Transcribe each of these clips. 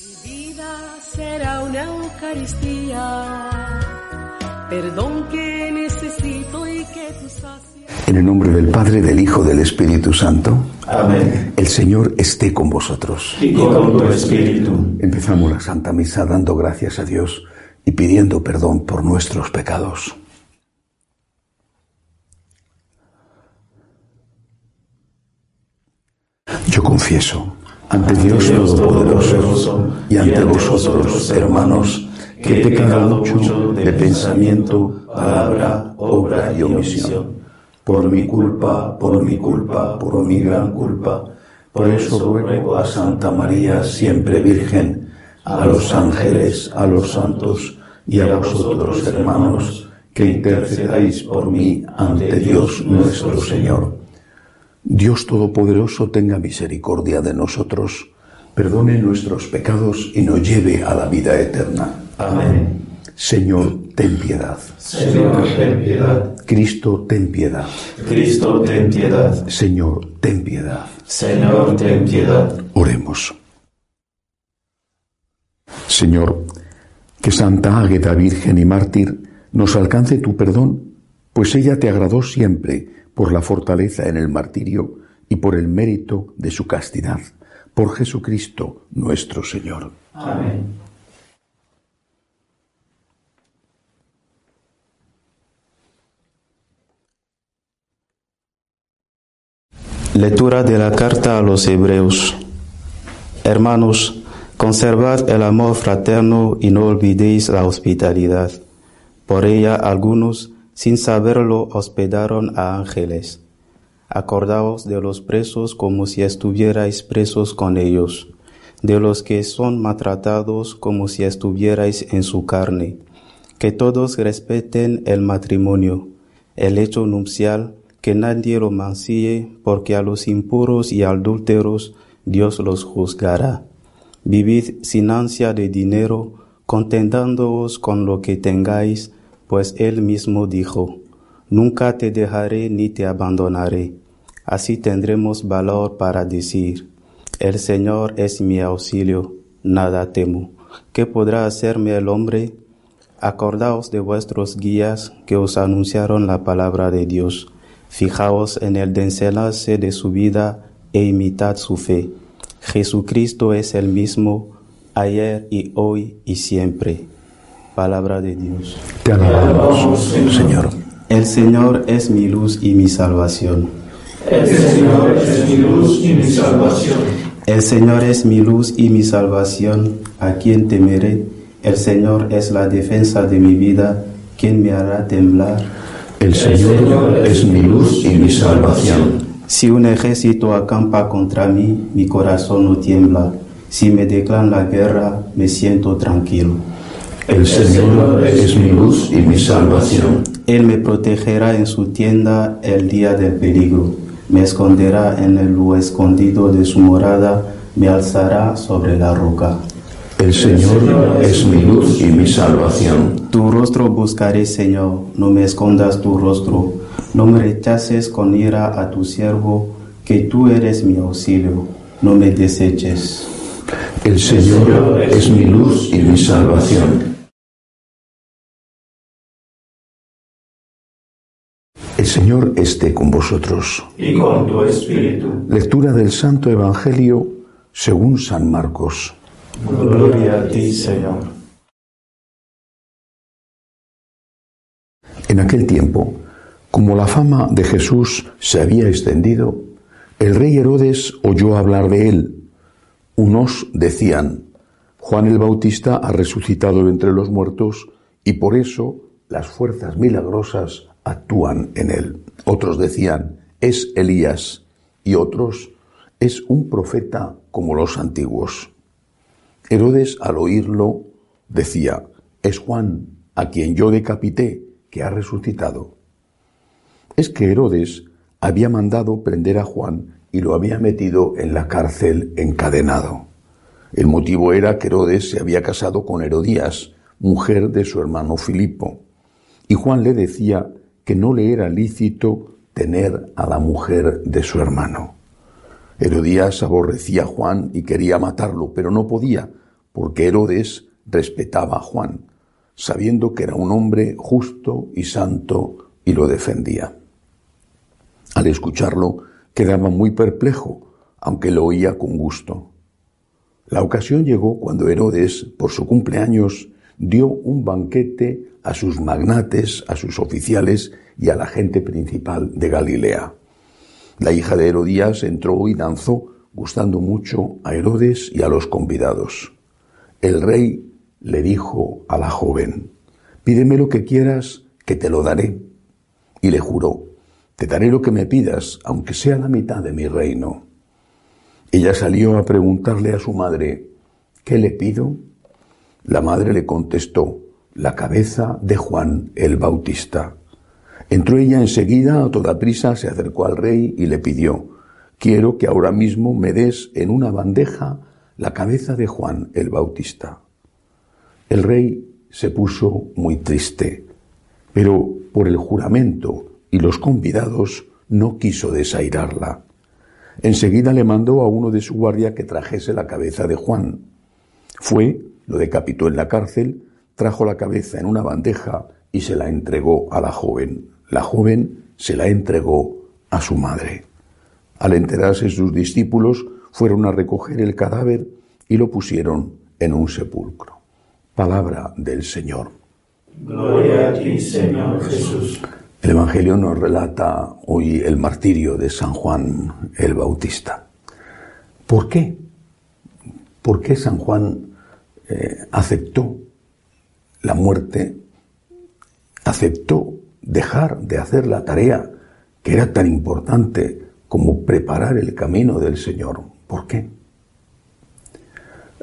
Mi vida será una Eucaristía, perdón que necesito y que tú sacias. En el nombre del Padre, del Hijo, del Espíritu Santo. Amén. El Señor esté con vosotros. Y con tu espíritu. Empezamos la Santa Misa dando gracias a Dios y pidiendo perdón por nuestros pecados. Yo confieso ante Dios Todopoderoso y ante vosotros, hermanos, que he pecado mucho de pensamiento, palabra, obra y omisión. Por mi culpa, por mi culpa, por mi gran culpa. Por eso ruego a Santa María, siempre Virgen, a los ángeles, a los santos y a vosotros, hermanos, que intercedáis por mí ante Dios nuestro Señor. Dios Todopoderoso tenga misericordia de nosotros, perdone nuestros pecados y nos lleve a la vida eterna. Amén. Señor, ten piedad. Señor, ten piedad. Cristo, ten piedad. Cristo, ten piedad. Señor, ten piedad. Señor, ten piedad. Oremos. Señor, que Santa Águeda, Virgen y Mártir, nos alcance tu perdón, pues ella te agradó siempre por la fortaleza en el martirio y por el mérito de su castidad. Por Jesucristo nuestro Señor. Amén. Lectura de la carta a los Hebreos. Hermanos, conservad el amor fraterno y no olvidéis la hospitalidad. Por ella algunos, sin saberlo, hospedaron a ángeles. Acordaos de los presos como si estuvierais presos con ellos, de los que son maltratados como si estuvierais en su carne. Que todos respeten el matrimonio, el hecho nupcial, que nadie lo mancille, porque a los impuros y adúlteros Dios los juzgará. Vivid sin ansia de dinero, contentándoos con lo que tengáis, pues Él mismo dijo, Nunca te dejaré ni te abandonaré. Así tendremos valor para decir, El Señor es mi auxilio, nada temo. ¿Qué podrá hacerme el hombre? Acordaos de vuestros guías que os anunciaron la palabra de Dios. Fijaos en el desenlace de su vida e imitad su fe. Jesucristo es el mismo ayer y hoy y siempre. Palabra de Dios. Te alabamos, Señor. El Señor es mi luz y mi salvación. El Señor es mi luz y mi salvación. El Señor es mi luz y mi salvación. ¿A quién temeré? El Señor es la defensa de mi vida. ¿Quién me hará temblar? El Señor es mi luz y mi salvación. Si un ejército acampa contra mí, mi corazón no tiembla. Si me declaran la guerra, me siento tranquilo. El Señor es mi luz y mi salvación. Él me protegerá en su tienda el día del peligro. Me esconderá en el lugar escondido de su morada. Me alzará sobre la roca. El Señor es mi luz y mi salvación. Tu rostro buscaré, Señor. No me escondas tu rostro. No me rechaces con ira a tu siervo, que tú eres mi auxilio. No me deseches. El Señor es mi luz y mi salvación. Señor esté con vosotros. Y con tu espíritu. Lectura del Santo Evangelio según San Marcos. Gloria a ti, Señor. En aquel tiempo, como la fama de Jesús se había extendido, el rey Herodes oyó hablar de él. Unos decían, Juan el Bautista ha resucitado entre los muertos y por eso las fuerzas milagrosas actúan en él. Otros decían, es Elías y otros, es un profeta como los antiguos. Herodes al oírlo decía, es Juan, a quien yo decapité, que ha resucitado. Es que Herodes había mandado prender a Juan y lo había metido en la cárcel encadenado. El motivo era que Herodes se había casado con Herodías, mujer de su hermano Filipo, y Juan le decía que no le era lícito tener a la mujer de su hermano. Herodías aborrecía a Juan y quería matarlo, pero no podía, porque Herodes respetaba a Juan, sabiendo que era un hombre justo y santo y lo defendía. Al escucharlo quedaba muy perplejo, aunque lo oía con gusto. La ocasión llegó cuando Herodes, por su cumpleaños, dio un banquete a sus magnates, a sus oficiales y a la gente principal de Galilea. La hija de Herodías entró y danzó, gustando mucho a Herodes y a los convidados. El rey le dijo a la joven, pídeme lo que quieras, que te lo daré. Y le juró, te daré lo que me pidas, aunque sea la mitad de mi reino. Ella salió a preguntarle a su madre, ¿qué le pido? La madre le contestó, la cabeza de Juan el Bautista. Entró ella enseguida, a toda prisa, se acercó al rey y le pidió, quiero que ahora mismo me des en una bandeja la cabeza de Juan el Bautista. El rey se puso muy triste, pero por el juramento y los convidados no quiso desairarla. Enseguida le mandó a uno de su guardia que trajese la cabeza de Juan. Fue, lo decapitó en la cárcel, trajo la cabeza en una bandeja y se la entregó a la joven. La joven se la entregó a su madre. Al enterarse sus discípulos, fueron a recoger el cadáver y lo pusieron en un sepulcro. Palabra del Señor. Gloria a ti, Señor Jesús. El Evangelio nos relata hoy el martirio de San Juan el Bautista. ¿Por qué? ¿Por qué San Juan eh, aceptó la muerte, aceptó dejar de hacer la tarea que era tan importante como preparar el camino del Señor? ¿Por qué?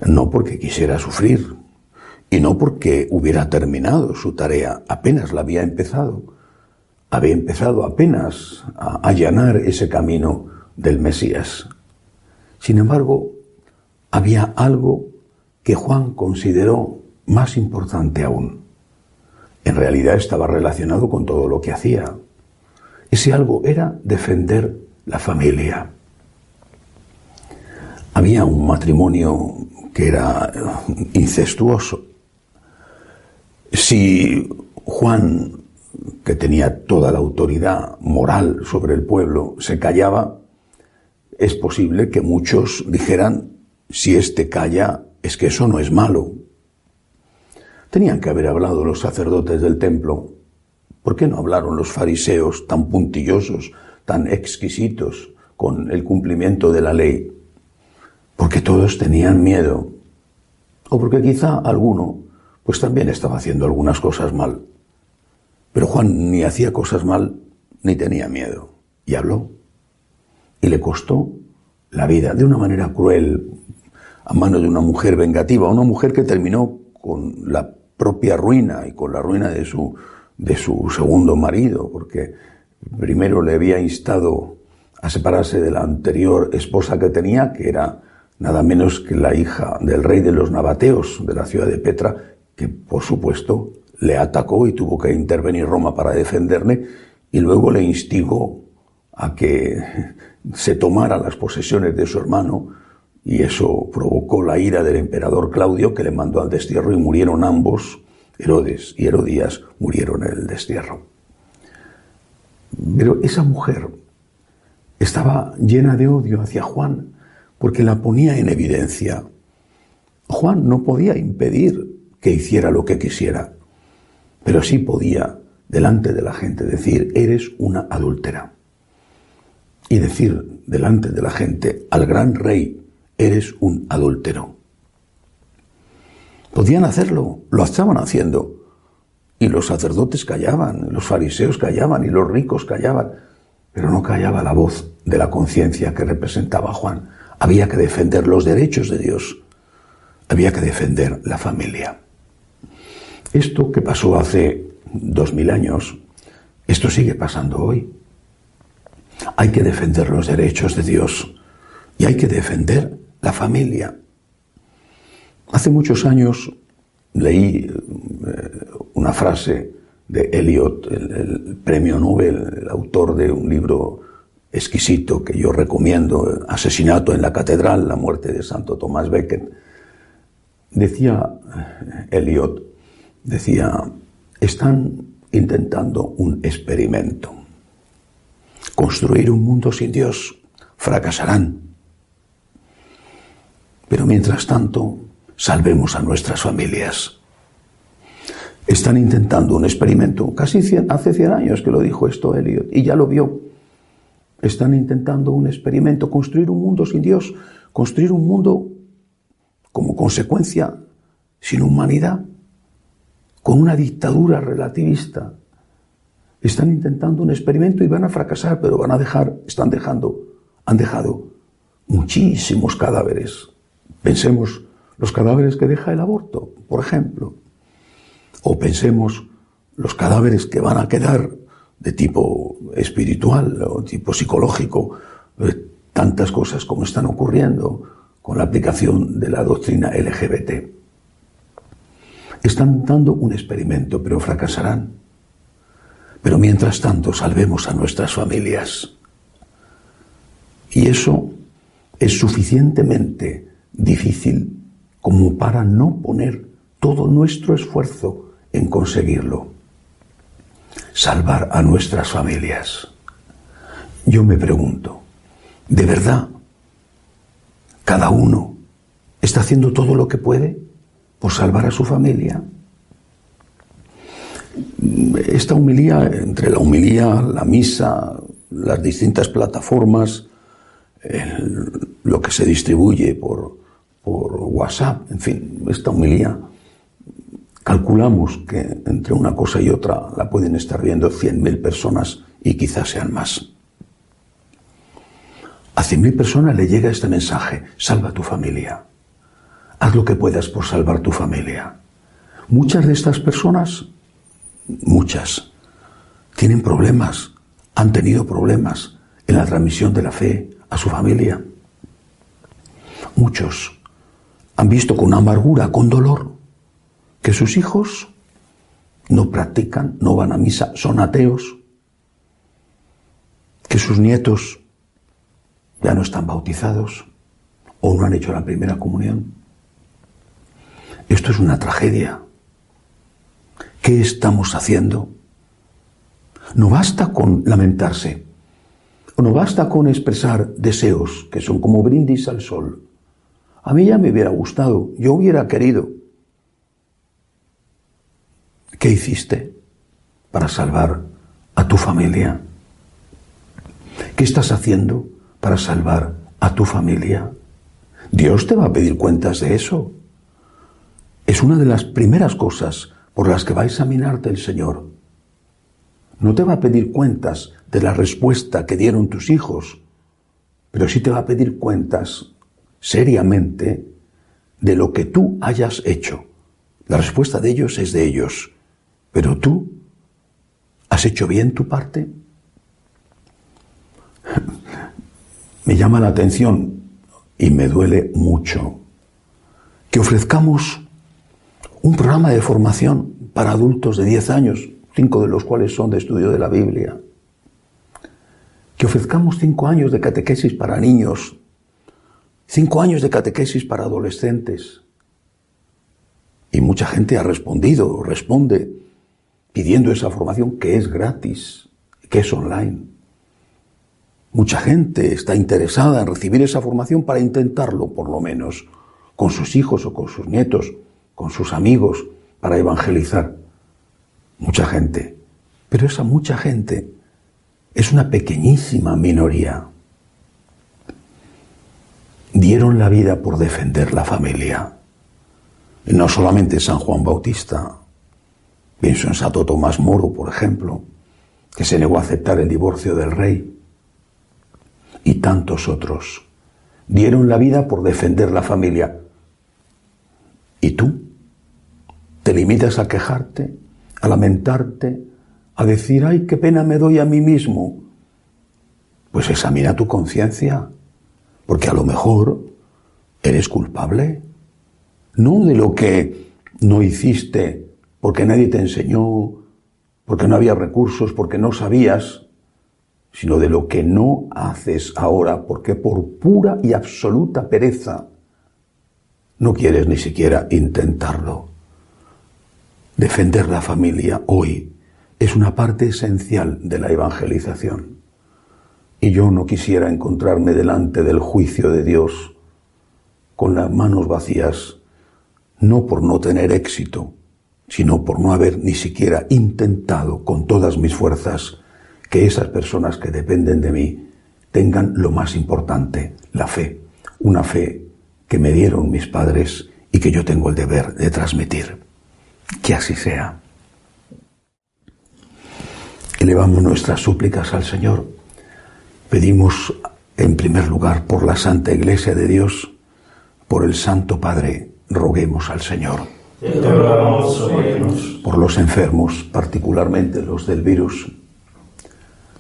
No porque quisiera sufrir y no porque hubiera terminado su tarea, apenas la había empezado había empezado apenas a allanar ese camino del Mesías. Sin embargo, había algo que Juan consideró más importante aún. En realidad estaba relacionado con todo lo que hacía. Ese algo era defender la familia. Había un matrimonio que era incestuoso. Si Juan que tenía toda la autoridad moral sobre el pueblo, se callaba, es posible que muchos dijeran, si éste calla, es que eso no es malo. Tenían que haber hablado los sacerdotes del templo. ¿Por qué no hablaron los fariseos tan puntillosos, tan exquisitos con el cumplimiento de la ley? Porque todos tenían miedo. O porque quizá alguno, pues también estaba haciendo algunas cosas mal. Pero Juan ni hacía cosas mal ni tenía miedo. Y habló. Y le costó la vida de una manera cruel a manos de una mujer vengativa, una mujer que terminó con la propia ruina y con la ruina de su, de su segundo marido, porque primero le había instado a separarse de la anterior esposa que tenía, que era nada menos que la hija del rey de los nabateos de la ciudad de Petra, que por supuesto le atacó y tuvo que intervenir Roma para defenderle y luego le instigó a que se tomara las posesiones de su hermano y eso provocó la ira del emperador Claudio que le mandó al destierro y murieron ambos, Herodes y Herodías murieron en el destierro. Pero esa mujer estaba llena de odio hacia Juan porque la ponía en evidencia. Juan no podía impedir que hiciera lo que quisiera pero sí podía delante de la gente decir, eres una adúltera. Y decir delante de la gente, al gran rey, eres un adúltero. Podían hacerlo, lo estaban haciendo. Y los sacerdotes callaban, los fariseos callaban y los ricos callaban, pero no callaba la voz de la conciencia que representaba Juan. Había que defender los derechos de Dios, había que defender la familia. Esto que pasó hace dos mil años, esto sigue pasando hoy. Hay que defender los derechos de Dios y hay que defender la familia. Hace muchos años leí eh, una frase de Eliot, el, premio Nobel, el autor de un libro exquisito que yo recomiendo, Asesinato en la Catedral, la muerte de Santo Tomás Becket Decía Eliot, decía, están intentando un experimento. Construir un mundo sin Dios. Fracasarán. Pero mientras tanto, salvemos a nuestras familias. Están intentando un experimento, casi hace 100 años que lo dijo esto Eliot, y ya lo vio. Están intentando un experimento, construir un mundo sin Dios, construir un mundo como consecuencia sin humanidad, con una dictadura relativista. Están intentando un experimento y van a fracasar, pero van a dejar, están dejando, han dejado muchísimos cadáveres. Pensemos los cadáveres que deja el aborto, por ejemplo. O pensemos los cadáveres que van a quedar de tipo espiritual o tipo psicológico, tantas cosas como están ocurriendo con la aplicación de la doctrina LGBT. Están dando un experimento, pero fracasarán. Pero mientras tanto, salvemos a nuestras familias. Y eso es suficientemente difícil como para no poner todo nuestro esfuerzo en conseguirlo. Salvar a nuestras familias. Yo me pregunto, ¿de verdad cada uno está haciendo todo lo que puede por salvar a su familia? Esta humilía, entre la humilía, la misa, las distintas plataformas, lo que se distribuye por, por WhatsApp, en fin, esta humilía, calculamos que entre una cosa y otra la pueden estar viendo 100.000 personas y quizás sean más. A 100.000 personas le llega este mensaje, salva tu familia. Haz lo que puedas por salvar tu familia. Muchas de estas personas, muchas, tienen problemas, han tenido problemas en la transmisión de la fe a su familia. Muchos han visto con amargura, con dolor, que sus hijos no practican, no van a misa, son ateos, que sus nietos ya no están bautizados o no han hecho la primera comunión. Esto es una tragedia. ¿Qué estamos haciendo? No basta con lamentarse, no basta con expresar deseos que son como brindis al sol. A mí ya me hubiera gustado, yo hubiera querido. ¿Qué hiciste para salvar a tu familia? ¿Qué estás haciendo para salvar a tu familia? Dios te va a pedir cuentas de eso. Es una de las primeras cosas por las que va a examinarte el Señor. No te va a pedir cuentas de la respuesta que dieron tus hijos, pero sí te va a pedir cuentas seriamente de lo que tú hayas hecho. La respuesta de ellos es de ellos. Pero tú, ¿has hecho bien tu parte? me llama la atención y me duele mucho que ofrezcamos un programa de formación para adultos de 10 años, cinco de los cuales son de estudio de la Biblia. Que ofrezcamos cinco años de catequesis para niños Cinco años de catequesis para adolescentes. Y mucha gente ha respondido, responde, pidiendo esa formación que es gratis, que es online. Mucha gente está interesada en recibir esa formación para intentarlo, por lo menos, con sus hijos o con sus nietos, con sus amigos, para evangelizar. Mucha gente. Pero esa mucha gente es una pequeñísima minoría dieron la vida por defender la familia. No solamente San Juan Bautista, pienso en Santo Tomás Moro, por ejemplo, que se negó a aceptar el divorcio del rey, y tantos otros dieron la vida por defender la familia. ¿Y tú? ¿Te limitas a quejarte, a lamentarte, a decir, ay, qué pena me doy a mí mismo? Pues examina tu conciencia porque a lo mejor eres culpable. No de lo que no hiciste porque nadie te enseñó, porque no había recursos, porque no sabías, sino de lo que no haces ahora, porque por pura y absoluta pereza no quieres ni siquiera intentarlo. Defender la familia hoy es una parte esencial de la evangelización. Y yo no quisiera encontrarme delante del juicio de Dios con las manos vacías, no por no tener éxito, sino por no haber ni siquiera intentado con todas mis fuerzas que esas personas que dependen de mí tengan lo más importante, la fe, una fe que me dieron mis padres y que yo tengo el deber de transmitir. Que así sea. Elevamos nuestras súplicas al Señor. Pedimos en primer lugar por la Santa Iglesia de Dios, por el Santo Padre, roguemos al Señor. Por los enfermos, particularmente los del virus,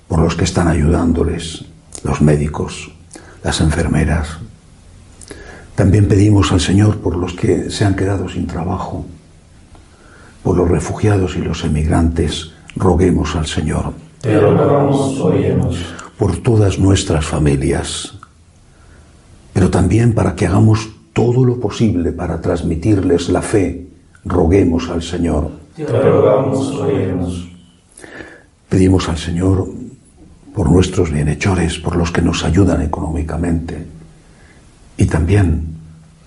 por los que están ayudándoles, los médicos, las enfermeras. También pedimos al Señor por los que se han quedado sin trabajo, por los refugiados y los emigrantes, roguemos al Señor. Te rogamos, Por todas nuestras familias, pero también para que hagamos todo lo posible para transmitirles la fe, roguemos al Señor. Te rogamos, Pedimos al Señor por nuestros bienhechores, por los que nos ayudan económicamente y también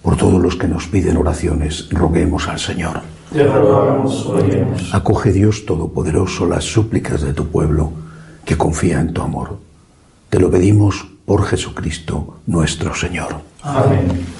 por todos los que nos piden oraciones, roguemos al Señor. Te rogamos, oremos. Acoge Dios Todopoderoso las súplicas de tu pueblo que confía en tu amor. Te lo pedimos por Jesucristo nuestro Señor. Amén.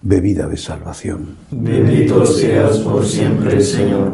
bebida de salvación. Bendito seas por siempre, Señor.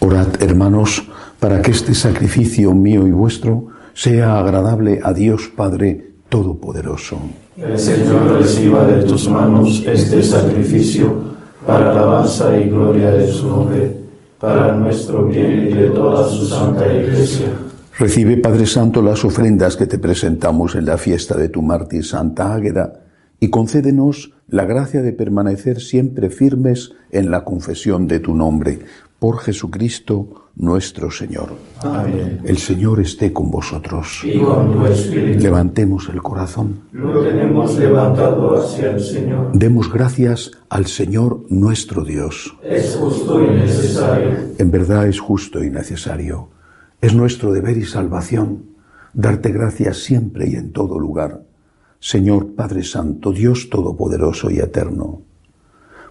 Orad, hermanos, para que este sacrificio mío y vuestro sea agradable a Dios Padre Todopoderoso. El Señor reciba de tus manos este sacrificio para alabanza y gloria de su nombre, para nuestro bien y de toda su santa iglesia Recibe, Padre Santo, las ofrendas que te presentamos en la fiesta de tu mártir Santa Águeda y concédenos la gracia de permanecer siempre firmes en la confesión de tu nombre. Por Jesucristo nuestro Señor. Amén. El Señor esté con vosotros. Y con tu espíritu. Levantemos el corazón. Lo tenemos levantado hacia el Señor. Demos gracias al Señor nuestro Dios. Es justo y necesario. En verdad es justo y necesario. Es nuestro deber y salvación darte gracias siempre y en todo lugar, Señor Padre Santo, Dios Todopoderoso y Eterno.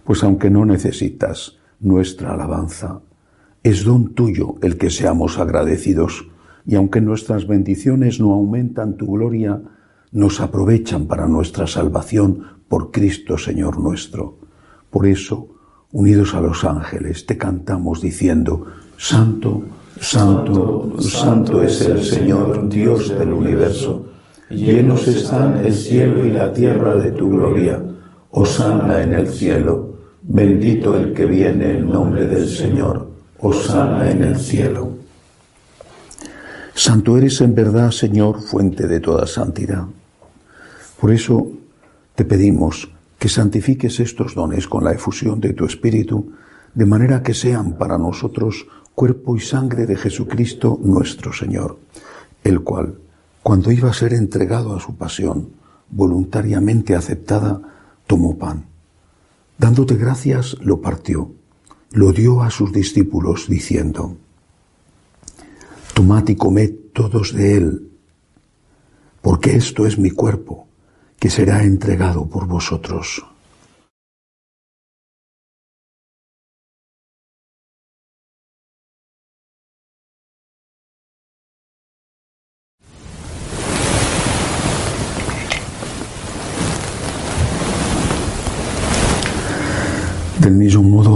Pues aunque no necesitas nuestra alabanza, es don tuyo el que seamos agradecidos, y aunque nuestras bendiciones no aumentan tu gloria, nos aprovechan para nuestra salvación por Cristo Señor nuestro. Por eso, unidos a los ángeles, te cantamos diciendo, Santo, Santo, santo es el Señor, Dios del universo. Llenos están el cielo y la tierra de tu gloria. Osana en el cielo. Bendito el que viene en nombre del Señor. Osana en el cielo. Santo eres en verdad, Señor, fuente de toda santidad. Por eso te pedimos que santifiques estos dones con la efusión de tu Espíritu, de manera que sean para nosotros cuerpo y sangre de Jesucristo nuestro Señor, el cual, cuando iba a ser entregado a su pasión, voluntariamente aceptada, tomó pan, Dándote gracias, lo partió, lo dio a sus discípulos, diciendo, Tomad y comed todos de él, porque esto es mi cuerpo, que será entregado por vosotros. Del mismo modo,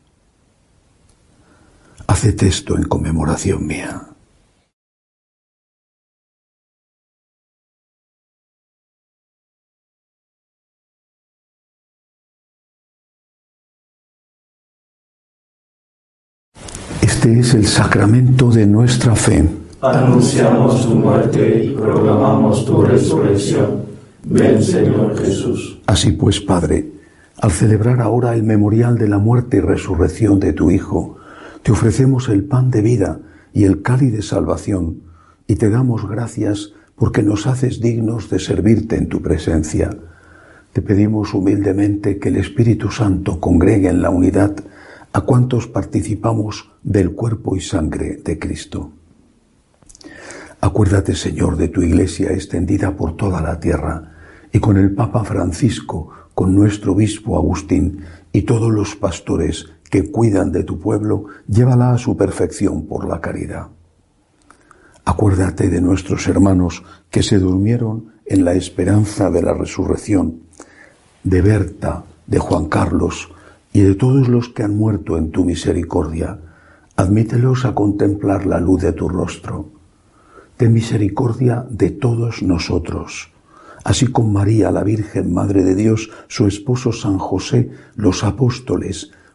Haced esto en conmemoración mía. Este es el sacramento de nuestra fe. Anunciamos tu muerte y proclamamos tu resurrección. Ven, Señor Jesús. Así pues, Padre, al celebrar ahora el memorial de la muerte y resurrección de tu Hijo, te ofrecemos el pan de vida y el cáliz de salvación, y te damos gracias porque nos haces dignos de servirte en tu presencia. Te pedimos humildemente que el Espíritu Santo congregue en la unidad a cuantos participamos del cuerpo y sangre de Cristo. Acuérdate, Señor, de tu Iglesia extendida por toda la tierra, y con el Papa Francisco, con nuestro obispo Agustín y todos los pastores que cuidan de tu pueblo, llévala a su perfección por la caridad. Acuérdate de nuestros hermanos que se durmieron en la esperanza de la resurrección, de Berta, de Juan Carlos y de todos los que han muerto en tu misericordia. Admítelos a contemplar la luz de tu rostro. Ten misericordia de todos nosotros así con María, la Virgen Madre de Dios, su esposo San José, los apóstoles,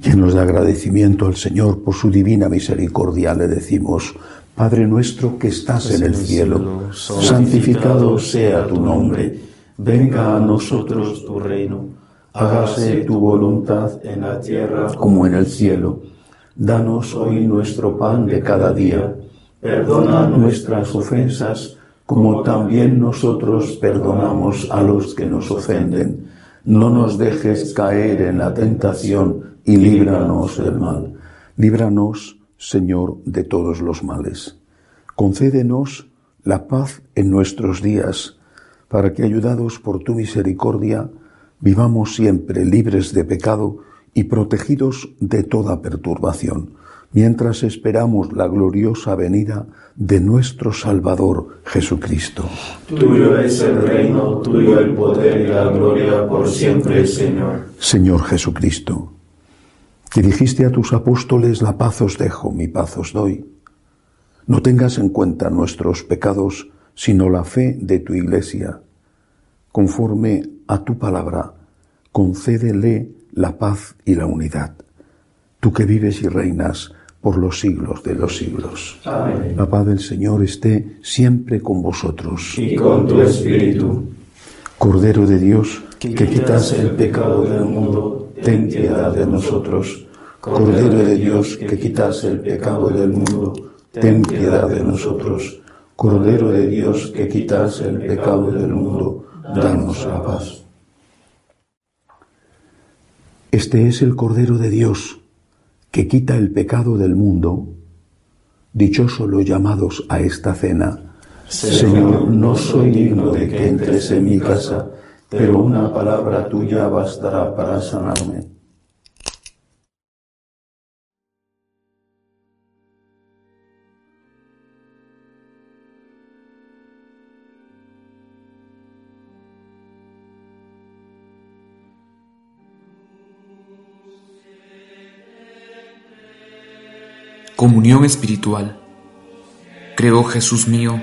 Llenos de agradecimiento al Señor por su divina misericordia, le decimos, Padre nuestro que estás en el cielo, santificado sea tu nombre, venga a nosotros tu reino, hágase tu voluntad en la tierra como en el cielo. Danos hoy nuestro pan de cada día, perdona nuestras ofensas como también nosotros perdonamos a los que nos ofenden. No nos dejes caer en la tentación y líbranos del mal. Líbranos, Señor, de todos los males. Concédenos la paz en nuestros días, para que, ayudados por tu misericordia, vivamos siempre libres de pecado y protegidos de toda perturbación, mientras esperamos la gloriosa venida de nuestro Salvador Jesucristo. Tuyo es el reino, tuyo el poder y la gloria por siempre, Señor. Señor Jesucristo, que dijiste a tus apóstoles, la paz os dejo, mi paz os doy. No tengas en cuenta nuestros pecados, sino la fe de tu iglesia. Conforme a tu palabra, concédele la paz y la unidad. Tú que vives y reinas por los siglos de los siglos. Amén. La paz del Señor esté siempre con vosotros. Y con tu espíritu. Cordero de Dios, que quitas el pecado del mundo, ten piedad de nosotros. Cordero de Dios, que quitas el pecado del mundo, ten piedad de nosotros. Cordero de Dios, que quitas el pecado del mundo, danos la paz. Este es el Cordero de Dios, que quita el pecado del mundo. Dichosos los llamados a esta cena. Señor, no soy digno de que entres en mi casa, pero una palabra tuya bastará para sanarme. Comunión espiritual. Creo, Jesús mío,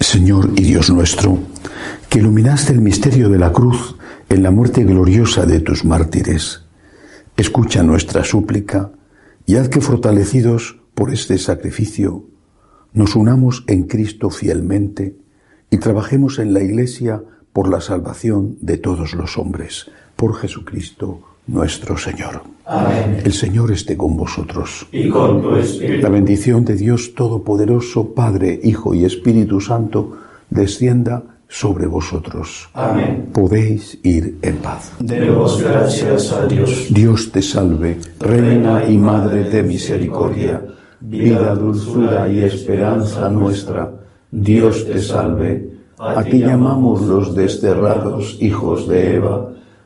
Señor y Dios nuestro, que iluminaste el misterio de la cruz en la muerte gloriosa de tus mártires, escucha nuestra súplica y haz que fortalecidos por este sacrificio, nos unamos en Cristo fielmente y trabajemos en la Iglesia por la salvación de todos los hombres, por Jesucristo nuestro Señor. Amén. El Señor esté con vosotros. Y con tu espíritu. La bendición de Dios Todopoderoso, Padre, Hijo y Espíritu Santo, descienda sobre vosotros. Amén. Podéis ir en paz. Demos gracias a Dios. Dios te salve, Reina y Madre de Misericordia, vida, dulzura y esperanza nuestra. Dios te salve. A ti llamamos los desterrados hijos de Eva.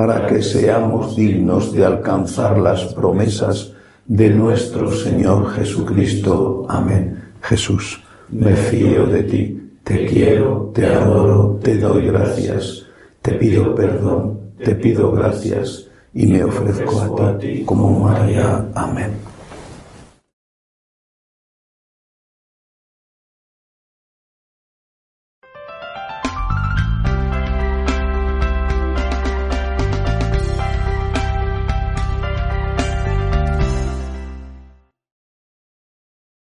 para que seamos dignos de alcanzar las promesas de nuestro Señor Jesucristo. Amén. Jesús, me fío de ti, te quiero, te adoro, te doy gracias, te pido perdón, te pido gracias y me ofrezco a ti como María. Amén.